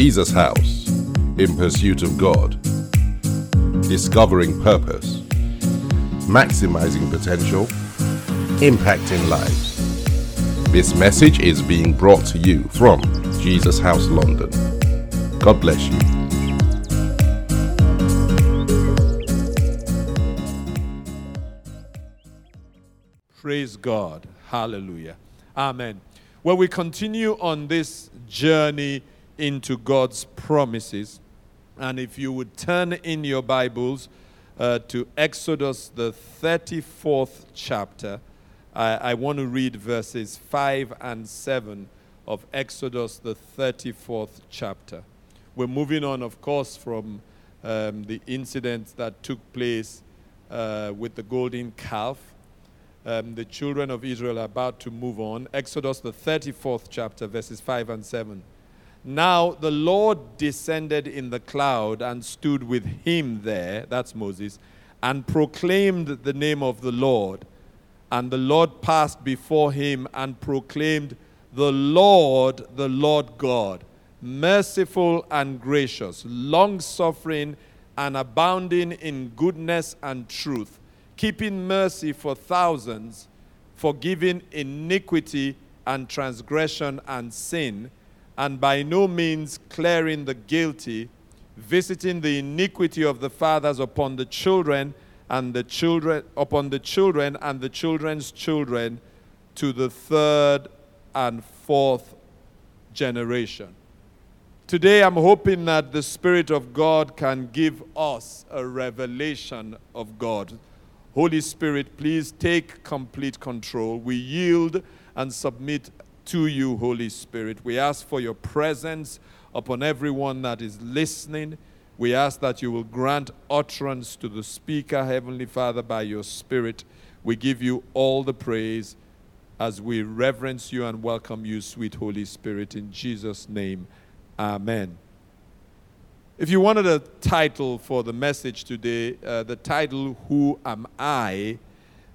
Jesus House in pursuit of God, discovering purpose, maximizing potential, impacting lives. This message is being brought to you from Jesus House London. God bless you. Praise God. Hallelujah. Amen. Well, we continue on this journey into God's promises. And if you would turn in your Bibles uh, to Exodus, the 34th chapter, I, I want to read verses 5 and 7 of Exodus, the 34th chapter. We're moving on, of course, from um, the incidents that took place uh, with the golden calf. Um, the children of Israel are about to move on. Exodus, the 34th chapter, verses 5 and 7. Now the Lord descended in the cloud and stood with him there, that's Moses, and proclaimed the name of the Lord. And the Lord passed before him and proclaimed, The Lord, the Lord God, merciful and gracious, long suffering and abounding in goodness and truth, keeping mercy for thousands, forgiving iniquity and transgression and sin, and by no means clearing the guilty, visiting the iniquity of the fathers upon the children and the children upon the children and the children's children to the third and fourth generation. Today, I'm hoping that the Spirit of God can give us a revelation of God. Holy Spirit, please take complete control. We yield and submit to you, Holy Spirit. We ask for your presence upon everyone that is listening. We ask that you will grant utterance to the speaker, Heavenly Father, by your Spirit. We give you all the praise as we reverence you and welcome you, sweet Holy Spirit, in Jesus' name. Amen. If you wanted a title for the message today, uh, the title, Who Am I,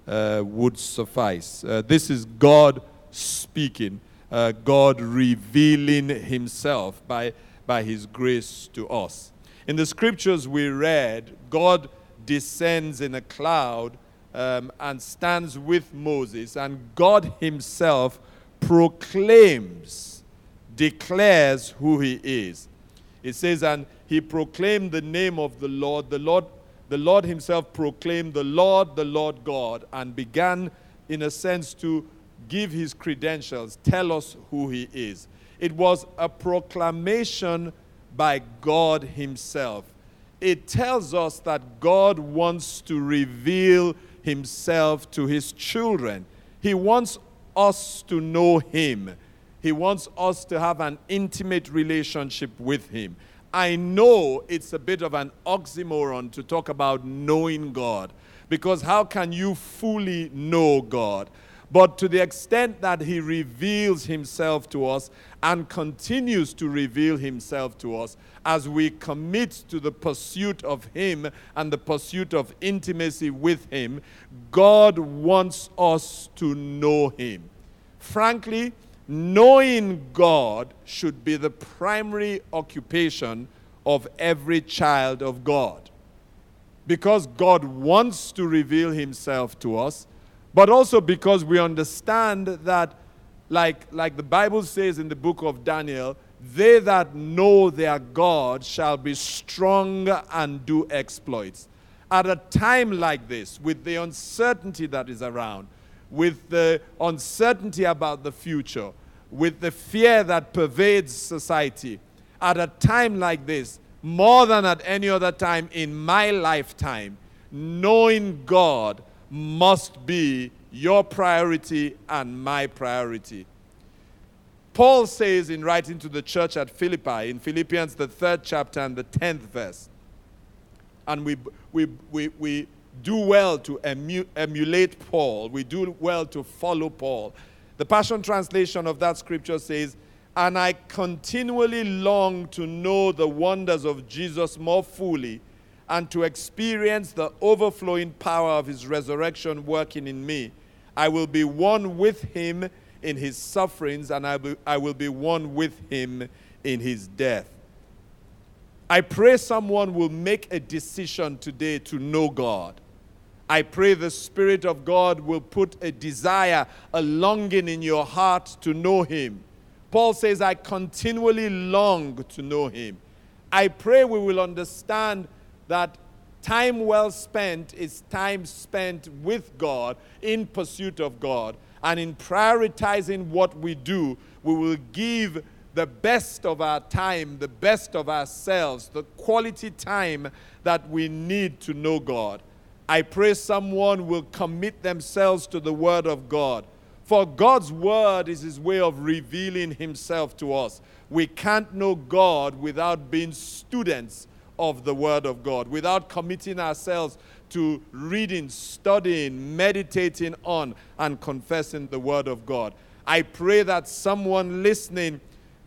uh, would suffice. Uh, this is God speaking, uh, God revealing Himself by, by His grace to us. In the scriptures we read, God descends in a cloud um, and stands with Moses, and God Himself proclaims, declares who He is. It says, and He proclaimed the name of the Lord. The Lord, the Lord Himself proclaimed the Lord, the Lord God, and began, in a sense, to give His credentials, tell us who He is. It was a proclamation by God Himself. It tells us that God wants to reveal Himself to His children. He wants us to know Him. He wants us to have an intimate relationship with Him. I know it's a bit of an oxymoron to talk about knowing God, because how can you fully know God? But to the extent that He reveals Himself to us and continues to reveal Himself to us as we commit to the pursuit of Him and the pursuit of intimacy with Him, God wants us to know Him. Frankly, knowing God should be the primary occupation of every child of God. Because God wants to reveal Himself to us, but also because we understand that, like, like the Bible says in the book of Daniel, they that know their God shall be strong and do exploits. At a time like this, with the uncertainty that is around, with the uncertainty about the future, with the fear that pervades society, at a time like this, more than at any other time in my lifetime, knowing God must be your priority and my priority. Paul says in writing to the church at Philippi, in Philippians, the third chapter and the tenth verse, and we, we, we, we do well to emu, emulate Paul, we do well to follow Paul. The Passion Translation of that scripture says, And I continually long to know the wonders of Jesus more fully and to experience the overflowing power of his resurrection working in me. I will be one with him in his sufferings, and I will, I will be one with him in his death. I pray someone will make a decision today to know God. I pray the Spirit of God will put a desire, a longing in your heart to know Him. Paul says, I continually long to know Him. I pray we will understand that time well spent is time spent with God, in pursuit of God, and in prioritizing what we do, we will give the best of our time, the best of ourselves, the quality time that we need to know God. I pray someone will commit themselves to the Word of God. For God's Word is His way of revealing Himself to us. We can't know God without being students of the Word of God, without committing ourselves to reading, studying, meditating on, and confessing the Word of God. I pray that someone listening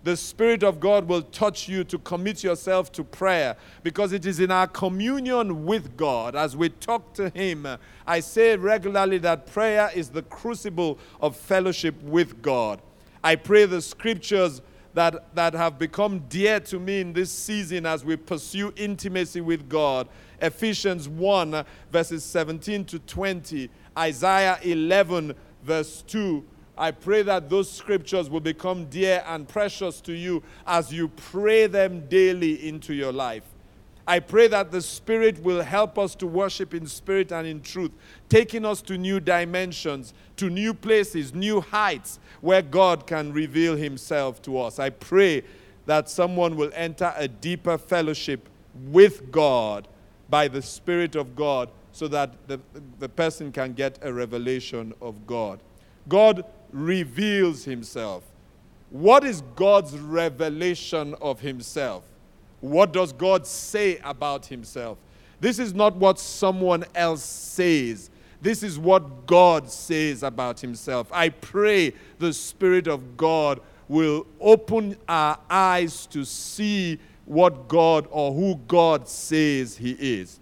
the Spirit of God will touch you to commit yourself to prayer because it is in our communion with God as we talk to Him. I say regularly that prayer is the crucible of fellowship with God. I pray the scriptures that, that have become dear to me in this season as we pursue intimacy with God. Ephesians 1, verses 17 to 20, Isaiah 11, verse 2 I pray that those scriptures will become dear and precious to you as you pray them daily into your life. I pray that the Spirit will help us to worship in spirit and in truth, taking us to new dimensions, to new places, new heights where God can reveal Himself to us. I pray that someone will enter a deeper fellowship with God by the Spirit of God so that the, the person can get a revelation of God. God reveals himself. What is God's revelation of himself? What does God say about himself? This is not what someone else says. This is what God says about himself. I pray the Spirit of God will open our eyes to see what God or who God says he is.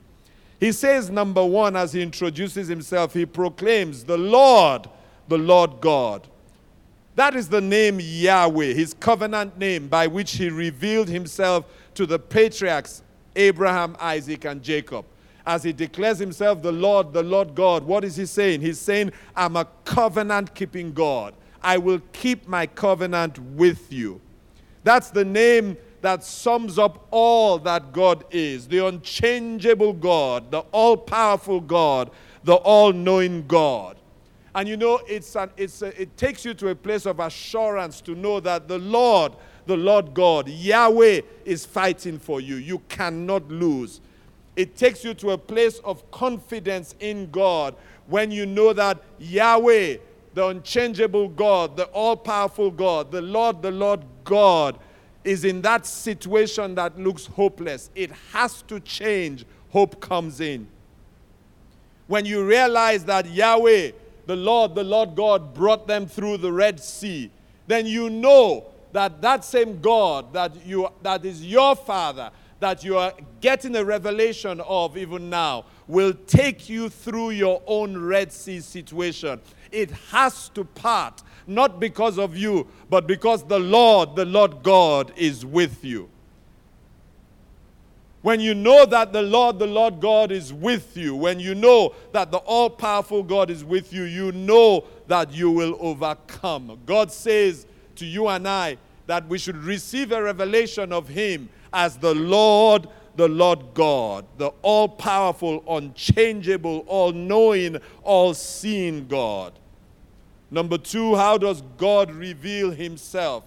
He says, number one, as he introduces himself, he proclaims, The Lord the Lord God. That is the name Yahweh, his covenant name by which he revealed himself to the patriarchs Abraham, Isaac, and Jacob. As he declares himself the Lord, the Lord God, what is he saying? He's saying, I'm a covenant keeping God. I will keep my covenant with you. That's the name that sums up all that God is the unchangeable God, the all powerful God, the all knowing God. And you know, it's an, it's a, it takes you to a place of assurance to know that the Lord, the Lord God, Yahweh, is fighting for you. You cannot lose. It takes you to a place of confidence in God when you know that Yahweh, the unchangeable God, the all powerful God, the Lord, the Lord God, is in that situation that looks hopeless. It has to change. Hope comes in. When you realize that Yahweh, the Lord, the Lord God brought them through the Red Sea, then you know that that same God that, you, that is your Father, that you are getting a revelation of even now, will take you through your own Red Sea situation. It has to part, not because of you, but because the Lord, the Lord God, is with you. When you know that the Lord, the Lord God is with you, when you know that the all powerful God is with you, you know that you will overcome. God says to you and I that we should receive a revelation of Him as the Lord, the Lord God, the all powerful, unchangeable, all knowing, all seeing God. Number two, how does God reveal Himself?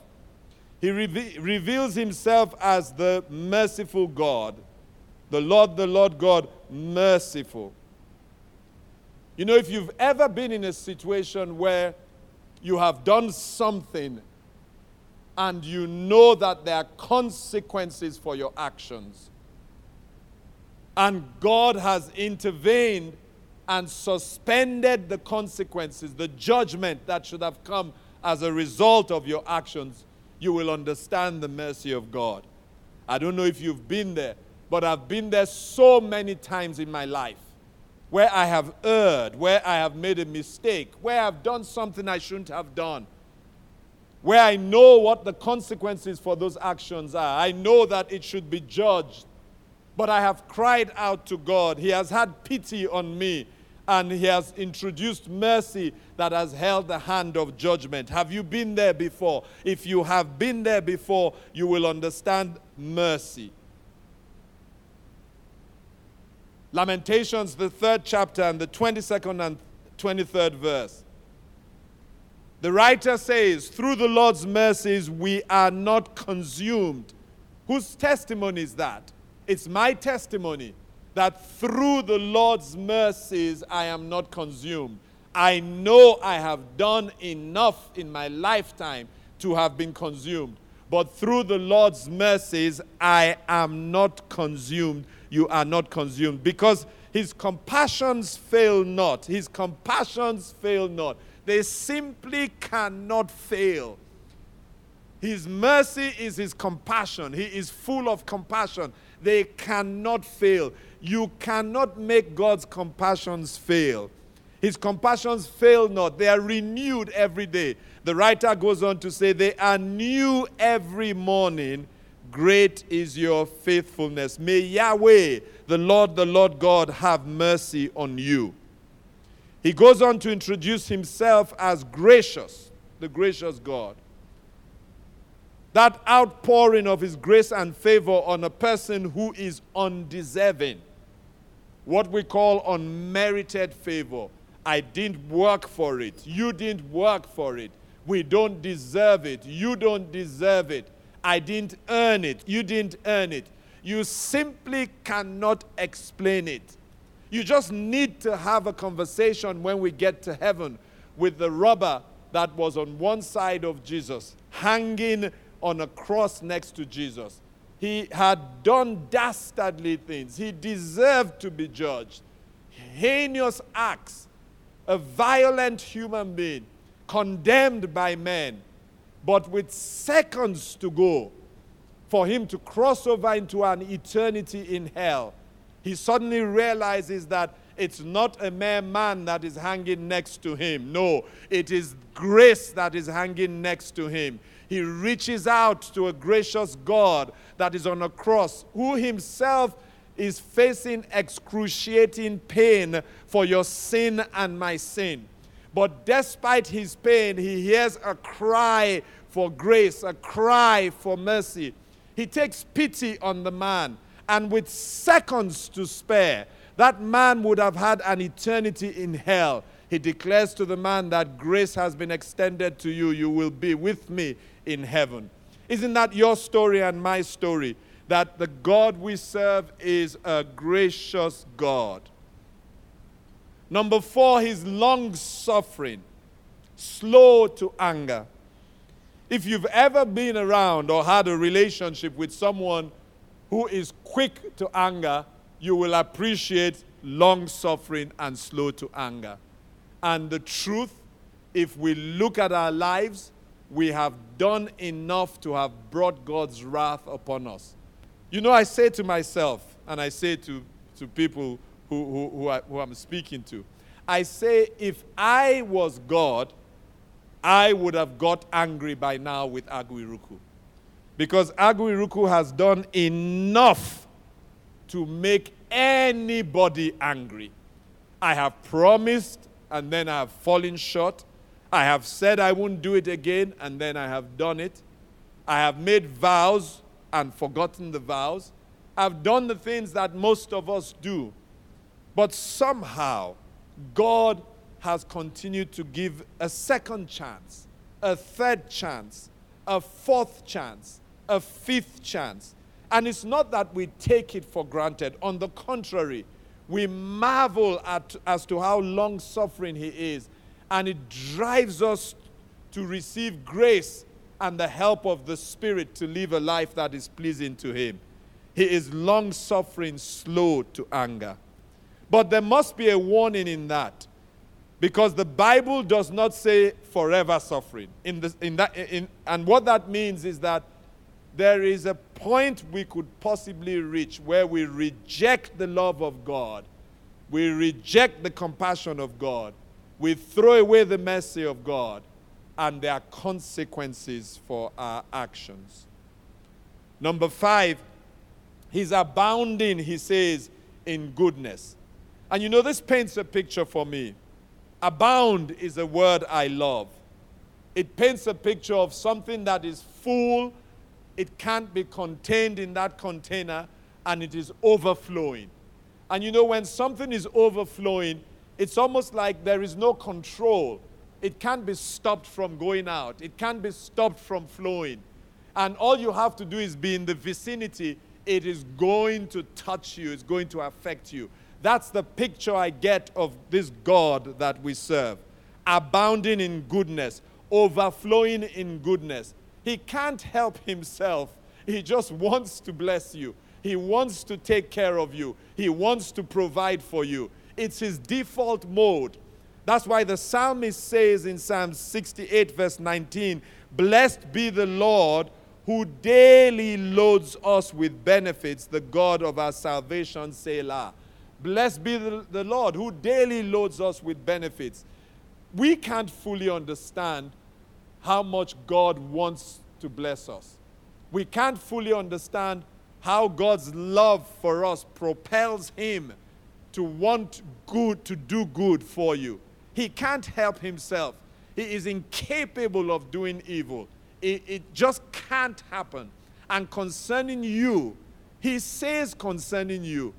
He reve- reveals Himself as the merciful God. The Lord, the Lord God, merciful. You know, if you've ever been in a situation where you have done something and you know that there are consequences for your actions, and God has intervened and suspended the consequences, the judgment that should have come as a result of your actions, you will understand the mercy of God. I don't know if you've been there, but I've been there so many times in my life where I have erred, where I have made a mistake, where I've done something I shouldn't have done. where I know what the consequences for those actions are. I know that it should be judged. But I have cried out to God. He has had pity on me and He has introduced mercy that has held the hand of judgment. Have you been there before? If you have been there before, you will understand mercy. Lamentations, the third chapter, and the 22nd and 23rd verse. The writer says, Through the Lord's mercies we are not consumed. Whose testimony is that? It's my testimony that through the Lord's mercies I am not consumed. I know I have done enough in my lifetime to have been consumed. But through the Lord's mercies, I am not consumed. You are not consumed. Because his compassions fail not. His compassions fail not. They simply cannot fail. His mercy is his compassion. He is full of compassion. They cannot fail. You cannot make God's compassions fail. His compassions fail not, they are renewed every day. The writer goes on to say, They are new every morning. Great is your faithfulness. May Yahweh, the Lord, the Lord God, have mercy on you. He goes on to introduce himself as gracious, the gracious God. That outpouring of his grace and favor on a person who is undeserving, what we call unmerited favor. I didn't work for it. You didn't work for it. We don't deserve it. You don't deserve it. I didn't earn it. You didn't earn it. You simply cannot explain it. You just need to have a conversation when we get to heaven with the robber that was on one side of Jesus, hanging on a cross next to Jesus. He had done dastardly things, he deserved to be judged. Heinous acts, a violent human being, condemned by men, but with seconds to go for him to cross over into an eternity in hell he suddenly realizes that it's not a mere man that is hanging next to him. No, it is grace that is hanging next to him. He reaches out to a gracious God that is on a cross, who himself is facing excruciating pain for your sin and my sin. But despite his pain, he hears a cry for grace, a cry for mercy. He takes pity on the man and with seconds to spare, that man would have had an eternity in hell. He declares to the man that grace has been extended to you. You will be with me in heaven. Isn't that your story and my story? That the God we serve is a gracious God. Number four, he's long suffering, slow to anger. If you've ever been around or had a relationship with someone who is quick to anger, you will appreciate long suffering and slow to anger. And the truth, if we look at our lives, we have done enough to have brought God's wrath upon us. You know, I say to myself, and I say to, to people who, who, who, I, who I'm speaking to, I say, if I was God, I would have got angry by now with Agu Irukwu. Because Agu Irukwu has done enough to make anybody angry. I have promised and then I have fallen short. I have said I won't do it again and then I have done it. I have made vows and forgotten the vows. I've done the things that most of us do. But somehow, God has continued to give a second chance, a third chance, a fourth chance, a fifth chance. And it's not that we take it for granted. On the contrary, we marvel at, as to how long suffering He is. And it drives us to receive grace and the help of the Spirit to live a life that is pleasing to Him. He is long suffering, slow to anger. But there must be a warning in that. Because the Bible does not say forever suffering. In the, in that, in, and what that means is that there is a point we could possibly reach where we reject the love of God, we reject the compassion of God, we throw away the mercy of God, and there are consequences for our actions. Number five, he's abounding, he says, in goodness. And you know, this paints a picture for me. Abound is a word I love. It paints a picture of something that is full, it can't be contained in that container, and it is overflowing. And you know, when something is overflowing, it's almost like there is no control. It can't be stopped from going out, it can't be stopped from flowing. And all you have to do is be in the vicinity. It is going to touch you, it's going to affect you. That's the picture I get of this God that we serve abounding in goodness, overflowing in goodness. He can't help himself, he just wants to bless you. He wants to take care of you. He wants to provide for you. It's his default mode. That's why the psalmist says in Psalm 68, verse 19, Blessed be the Lord who daily loads us with benefits, the God of our salvation, Selah. Blessed be the, the Lord who daily loads us with benefits. We can't fully understand how much God wants to bless us. We can't fully understand how God's love for us propels him to want good, to do good for you. He can't help himself. He is incapable of doing evil. It, it just can't happen. And concerning you, he says concerning you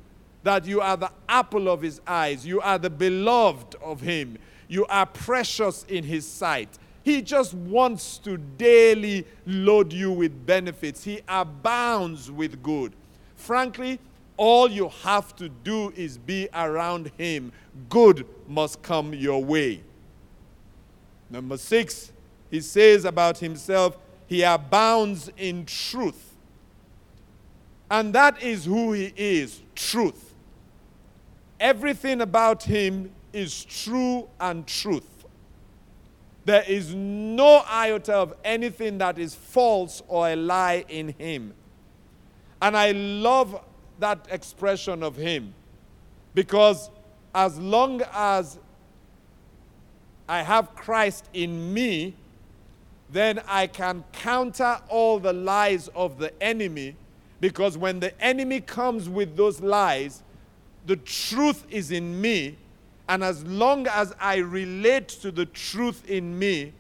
that you are the apple of his eyes, you are the beloved of him, you are precious in his sight. He just wants to daily load you with benefits. He abounds with good. Frankly, all you have to do is be around Him. Good must come your way. Number six, he says about himself, He abounds in truth. And that is who He is truth. Everything about Him is true and truth. There is no iota of anything that is false or a lie in him. And I love that expression of him because as long as I have Christ in me, then I can counter all the lies of the enemy because when the enemy comes with those lies, the truth is in me and as long as I relate to the truth in me,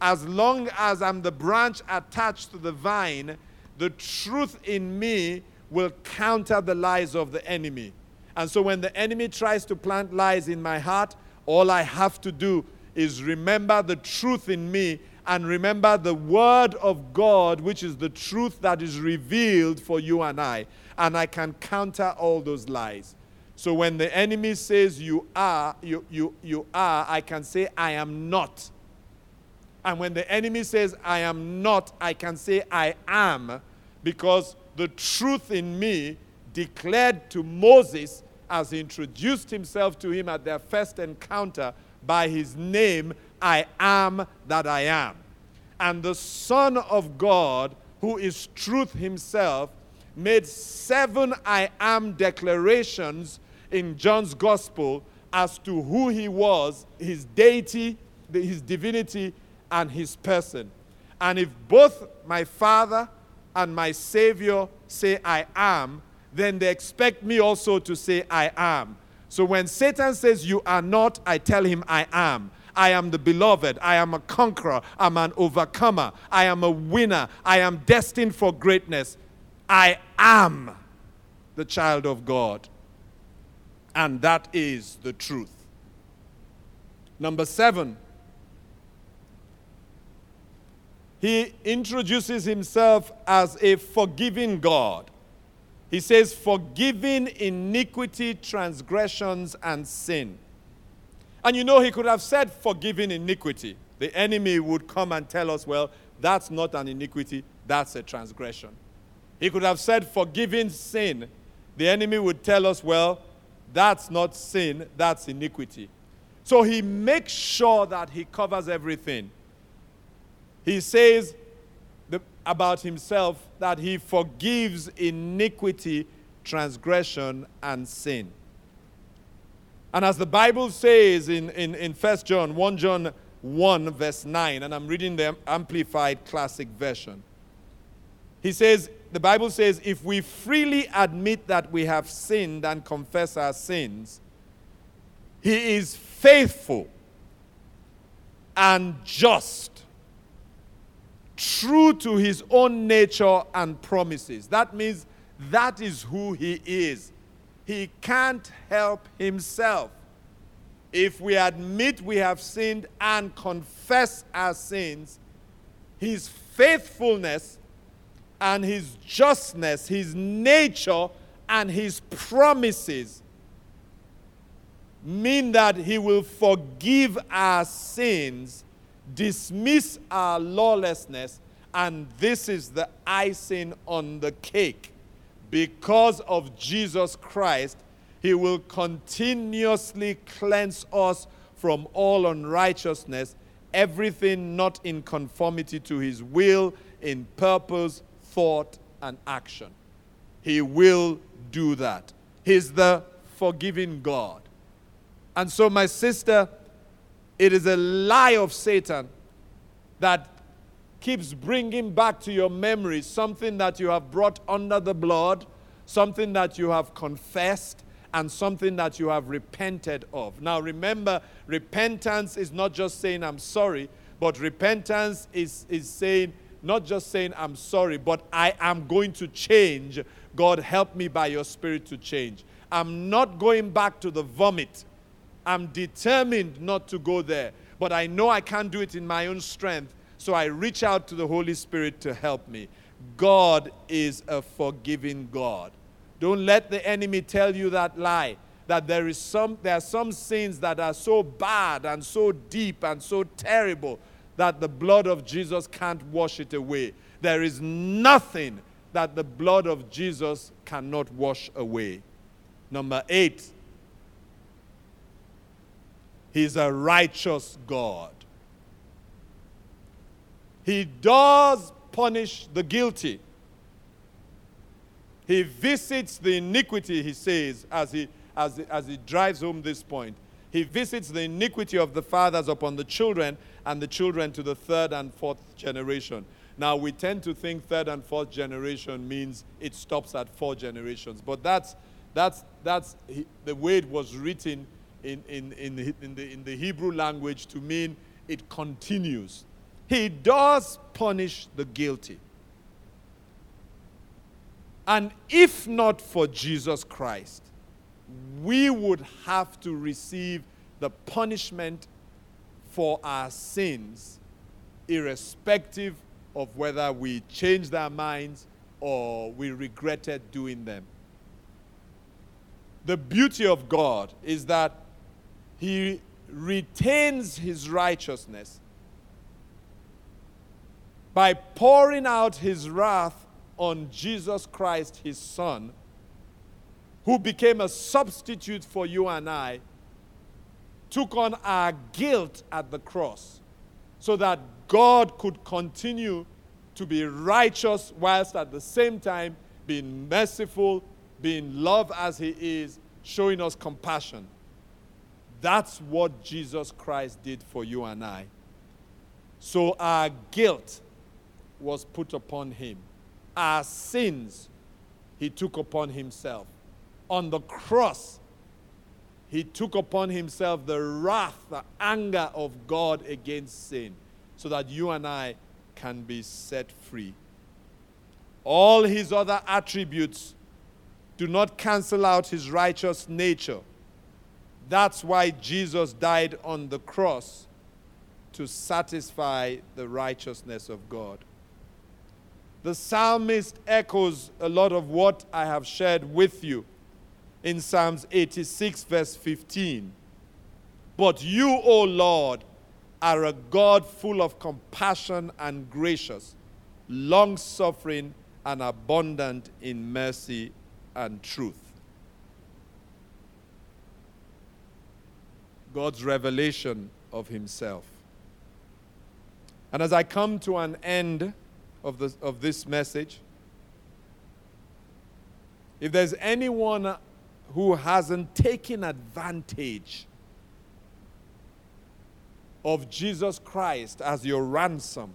as long as I'm the branch attached to the vine, the truth in me will counter the lies of the enemy. And so when the enemy tries to plant lies in my heart, all I have to do is remember the truth in me and remember the word of God, which is the truth that is revealed for you and I. And I can counter all those lies. So when the enemy says you are, you, you, you are, I can say I am not. And when the enemy says I am not, I can say I am because the truth in me declared to Moses as he introduced himself to him at their first encounter by his name, I am that I am. And the Son of God, who is truth himself, made seven I am declarations in John's gospel as to who he was, his deity, his divinity, and his person. And if both my Father and my Savior say, I am, then they expect me also to say, I am. So when Satan says, You are not, I tell him, I am. I am the beloved. I am a conqueror. I'm an overcomer. I am a winner. I am destined for greatness. I am the child of God. And that is the truth. Number seven, he introduces himself as a forgiving God. He says, forgiving iniquity, transgressions, and sin. And you know, he could have said forgiving iniquity. The enemy would come and tell us, well, that's not an iniquity, that's a transgression. He could have said forgiving sin. The enemy would tell us, well, that's not sin, that's iniquity. So he makes sure that he covers everything. He says the, about himself that he forgives iniquity, transgression, and sin. And as the Bible says in, in, in 1 John, 1 John 1, verse 9, and I'm reading the Amplified Classic Version. He says, the Bible says, if we freely admit that we have sinned and confess our sins, He is faithful and just, true to His own nature and promises. That means that is who He is. He can't help Himself. If we admit we have sinned and confess our sins, His faithfulness and His justness, His nature, and His promises mean that He will forgive our sins, dismiss our lawlessness, and this is the icing on the cake. Because of Jesus Christ, he will continuously cleanse us from all unrighteousness, everything not in conformity to His will, in purpose, thought, and action. He will do that. He's the forgiving God. And so, my sister, it is a lie of Satan that keeps bringing back to your memory something that you have brought under the blood, something that you have confessed, and something that you have repented of. Now, remember, repentance is not just saying, I'm sorry, but repentance is, is saying, not just saying, I'm sorry, but I am going to change. God, help me by your Spirit to change. I'm not going back to the vomit. I'm determined not to go there, but I know I can't do it in my own strength, so I reach out to the Holy Spirit to help me. God is a forgiving God. Don't let the enemy tell you that lie that there is some there are some sins that are so bad and so deep and so terrible that the blood of Jesus can't wash it away. There is nothing that the blood of Jesus cannot wash away. Number 8 He's a righteous God. He does punish the guilty. He visits the iniquity, he says, as he, as, as he drives home this point. He visits the iniquity of the fathers upon the children and the children to the third and fourth generation. Now, we tend to think third and fourth generation means it stops at four generations, but that's, that's, that's the way it was written in, in, in, the, in, the, in the Hebrew language to mean it continues. He does punish the guilty. And if not for Jesus Christ, we would have to receive the punishment for our sins, irrespective of whether we changed our minds or we regretted doing them. The beauty of God is that He retains His righteousness by pouring out His wrath on Jesus Christ, his Son, who became a substitute for you and I, took on our guilt at the cross so that God could continue to be righteous whilst at the same time being merciful, being love as he is, showing us compassion. That's what Jesus Christ did for you and I. So our guilt was put upon him our sins he took upon himself. On the cross, he took upon himself the wrath, the anger of God against sin, so that you and I can be set free. All his other attributes do not cancel out his righteous nature. That's why Jesus died on the cross to satisfy the righteousness of God. The psalmist echoes a lot of what I have shared with you in Psalms 86, verse 15. But you, O Lord, are a God full of compassion and gracious, long suffering and abundant in mercy and truth. God's revelation of Himself. And as I come to an end, of, of this message. If there's anyone who hasn't taken advantage of Jesus Christ as your ransom,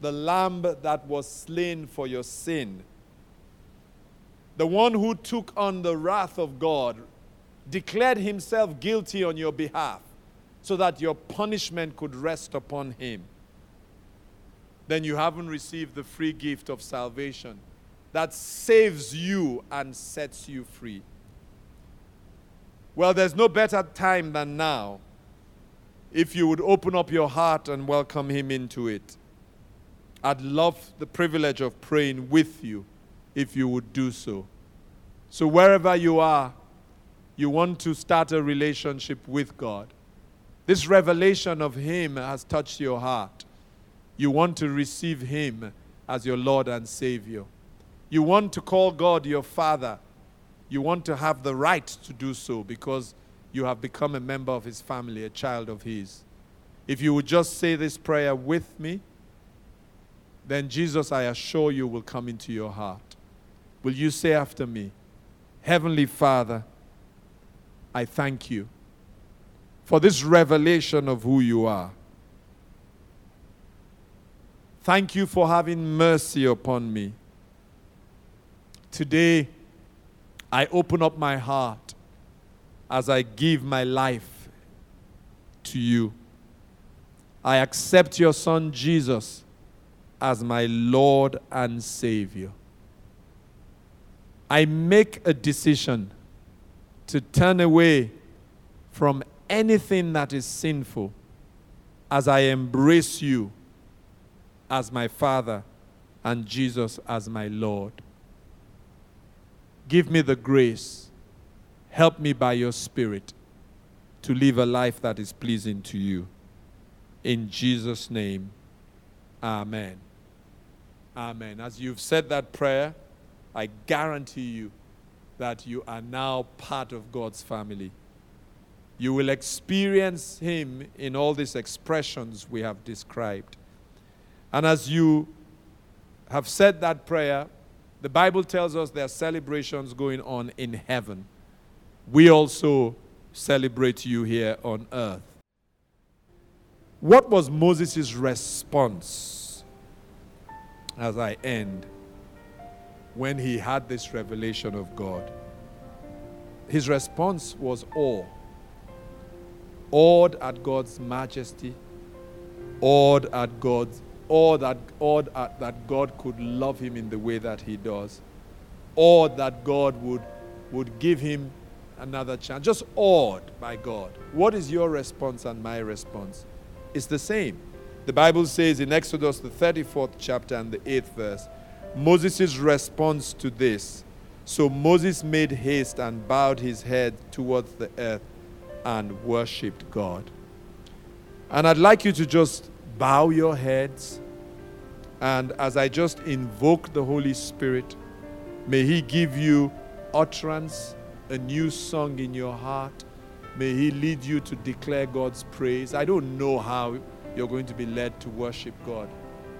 the lamb that was slain for your sin, the one who took on the wrath of God, declared himself guilty on your behalf so that your punishment could rest upon him, then you haven't received the free gift of salvation that saves you and sets you free. Well, there's no better time than now if you would open up your heart and welcome him into it. I'd love the privilege of praying with you if you would do so. So, wherever you are, you want to start a relationship with God. This revelation of Him has touched your heart. You want to receive Him as your Lord and Savior. You want to call God your Father. You want to have the right to do so because you have become a member of His family, a child of His. If you would just say this prayer with me, then Jesus, I assure you, will come into your heart. Will you say after me, Heavenly Father, I thank you for this revelation of who you are. Thank you for having mercy upon me. Today, I open up my heart as I give my life to you. I accept your Son Jesus as my Lord and Savior. I make a decision to turn away from anything that is sinful as I embrace you as my Father and Jesus as my Lord. Give me the grace. Help me by your Spirit to live a life that is pleasing to you. In Jesus' name, Amen. Amen. As you've said that prayer, I guarantee you that you are now part of God's family. You will experience Him in all these expressions we have described. And as you have said that prayer, the Bible tells us there are celebrations going on in heaven. We also celebrate you here on earth. What was Moses' response as I end when he had this revelation of God? His response was awe. Awed at God's majesty, awed at God's or that, at, that God could love him in the way that he does, or that God would, would give him another chance. Just awed by God. What is your response and my response? It's the same. The Bible says in Exodus, the 34th chapter and the 8th verse, Moses' response to this. So Moses made haste and bowed his head towards the earth and worshiped God. And I'd like you to just bow your heads. And as I just invoke the Holy Spirit, may He give you utterance, a new song in your heart. May He lead you to declare God's praise. I don't know how you're going to be led to worship God.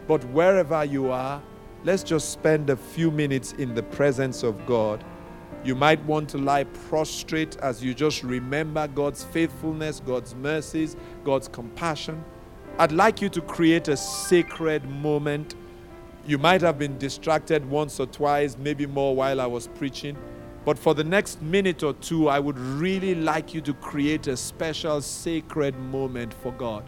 But wherever you are, let's just spend a few minutes in the presence of God. You might want to lie prostrate as you just remember God's faithfulness, God's mercies, God's compassion. I'd like you to create a sacred moment. You might have been distracted once or twice, maybe more while I was preaching. But for the next minute or two, I would really like you to create a special sacred moment for God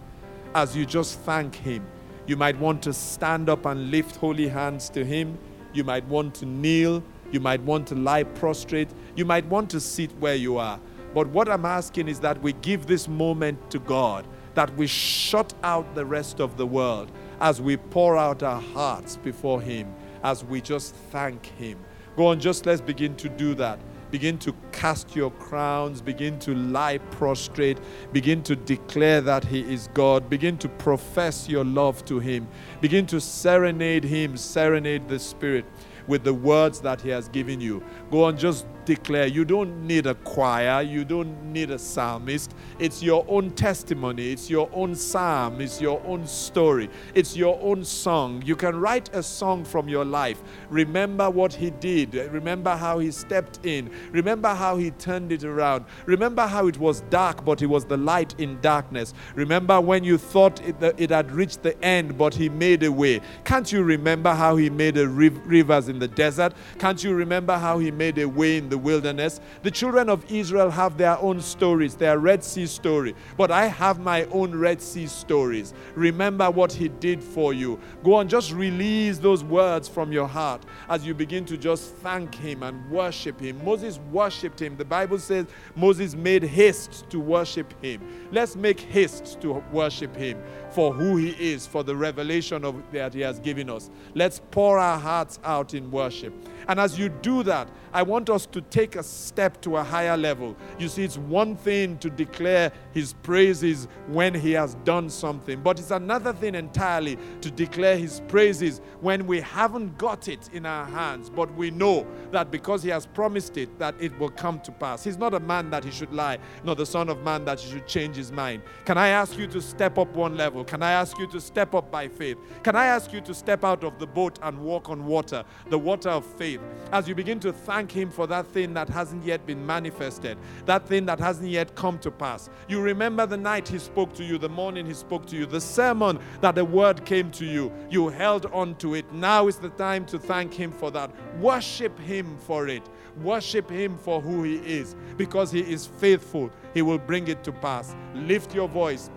as you just thank Him. You might want to stand up and lift holy hands to Him. You might want to kneel. You might want to lie prostrate. You might want to sit where you are. But what I'm asking is that we give this moment to God that we shut out the rest of the world as we pour out our hearts before Him, as we just thank Him. Go on, just let's begin to do that. Begin to cast your crowns, begin to lie prostrate, begin to declare that He is God, begin to profess your love to Him, begin to serenade Him, serenade the Spirit. with the words that He has given you. Go on, just declare. You don't need a choir, you don't need a psalmist. It's your own testimony, it's your own psalm, it's your own story, it's your own song. You can write a song from your life. Remember what He did, remember how He stepped in, remember how He turned it around, remember how it was dark, but He was the light in darkness. Remember when you thought it, it had reached the end, but He made a way. Can't you remember how He made a riv- rivers in the desert? Can't you remember how He made a way in the wilderness? The children of Israel have their own stories, their Red Sea story, but I have my own Red Sea stories. Remember what He did for you. Go on, just release those words from your heart as you begin to just thank Him and worship Him. Moses worshiped Him. The Bible says Moses made haste to worship Him. Let's make haste to worship Him for who He is, for the revelation of that He has given us. Let's pour our hearts out in worship. And as you do that, I want us to take a step to a higher level. You see, it's one thing to declare His praises when He has done something, but it's another thing entirely to declare His praises when we haven't got it in our hands, but we know that because He has promised it, that it will come to pass. He's not a man that He should lie, nor the Son of Man that He should change His mind. Can I ask you to step up one level? Can I ask you to step up by faith? Can I ask you to step out of the boat and walk on water, the water of faith, as you begin to thank Him for that thing that hasn't yet been manifested, that thing that hasn't yet come to pass? You remember the night He spoke to you, the morning He spoke to you, the sermon that the word came to you. You held on to it. Now is the time to thank Him for that. Worship Him for it. Worship Him for who He is because He is faithful. He will bring it to pass. Lift your voice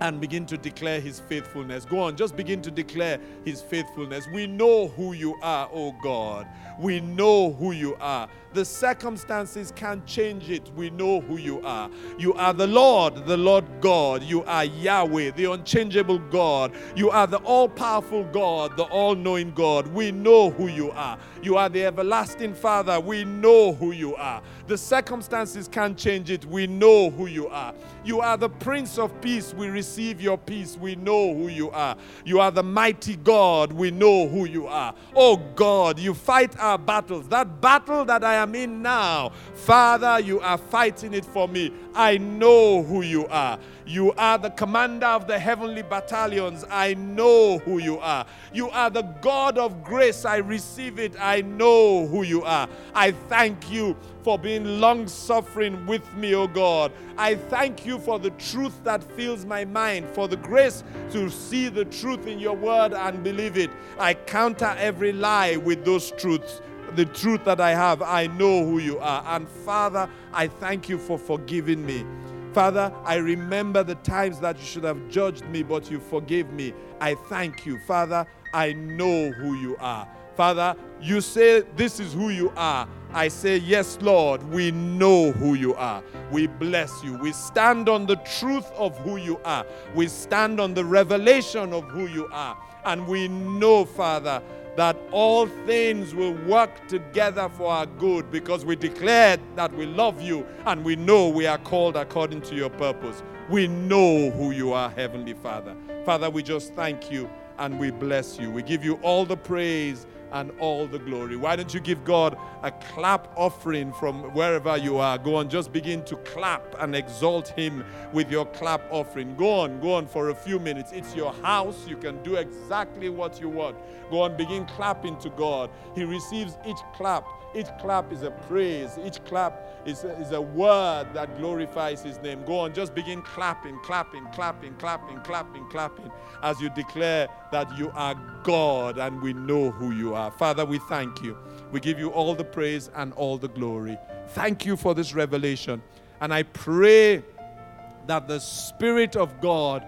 and begin to declare his faithfulness. Go on, just begin to declare his faithfulness. We know who you are, oh God. We know who you are. The circumstances can't change it. We know who you are. You are the Lord, the Lord God. You are Yahweh, the unchangeable God. You are the all powerful God, the all knowing God. We know who you are. You are the everlasting Father. We know who you are. The circumstances can't change it. We know who you are. You are the Prince of Peace. We receive your peace. We know who you are. You are the mighty God. We know who you are. Oh God, you fight our battles. That battle that I am in now, Father, you are fighting it for me. I know who you are. You are the commander of the heavenly battalions. I know who you are. You are the God of grace. I receive it. I know who you are. I thank you for being long suffering with me, O God. I thank you for the truth that fills my mind, for the grace to see the truth in your word and believe it. I counter every lie with those truths. The truth that I have, I know who you are. And Father, I thank you for forgiving me. Father, I remember the times that you should have judged me, but you forgave me. I thank you. Father, I know who you are. Father, you say this is who you are. I say, Yes, Lord, we know who you are. We bless you. We stand on the truth of who you are. We stand on the revelation of who you are. And we know, Father, that all things will work together for our good because we declared that we love you and we know we are called according to your purpose. We know who you are, Heavenly Father. Father, we just thank you and we bless you. We give you all the praise and all the glory. Why don't you give God a clap offering from wherever you are? Go on, just begin to clap and exalt Him with your clap offering. Go on, go on for a few minutes. It's your house. You can do exactly what you want. Go and begin clapping to God. He receives each clap. Each clap is a praise. Each clap is a, is a word that glorifies His name. Go on, just begin clapping, clapping, clapping, clapping, clapping, clapping as you declare that you are God and we know who you are. Father, we thank you. We give you all the praise and all the glory. Thank you for this revelation. And I pray that the Spirit of God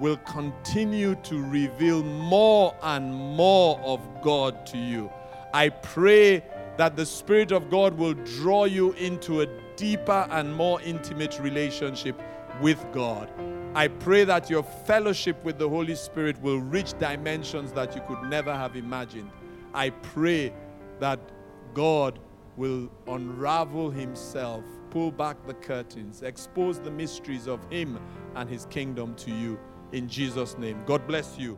will continue to reveal more and more of God to you. I pray that the Spirit of God will draw you into a deeper and more intimate relationship with God. I pray that your fellowship with the Holy Spirit will reach dimensions that you could never have imagined. I pray that God will unravel Himself, pull back the curtains, expose the mysteries of Him and His kingdom to you. In Jesus' name. God bless you.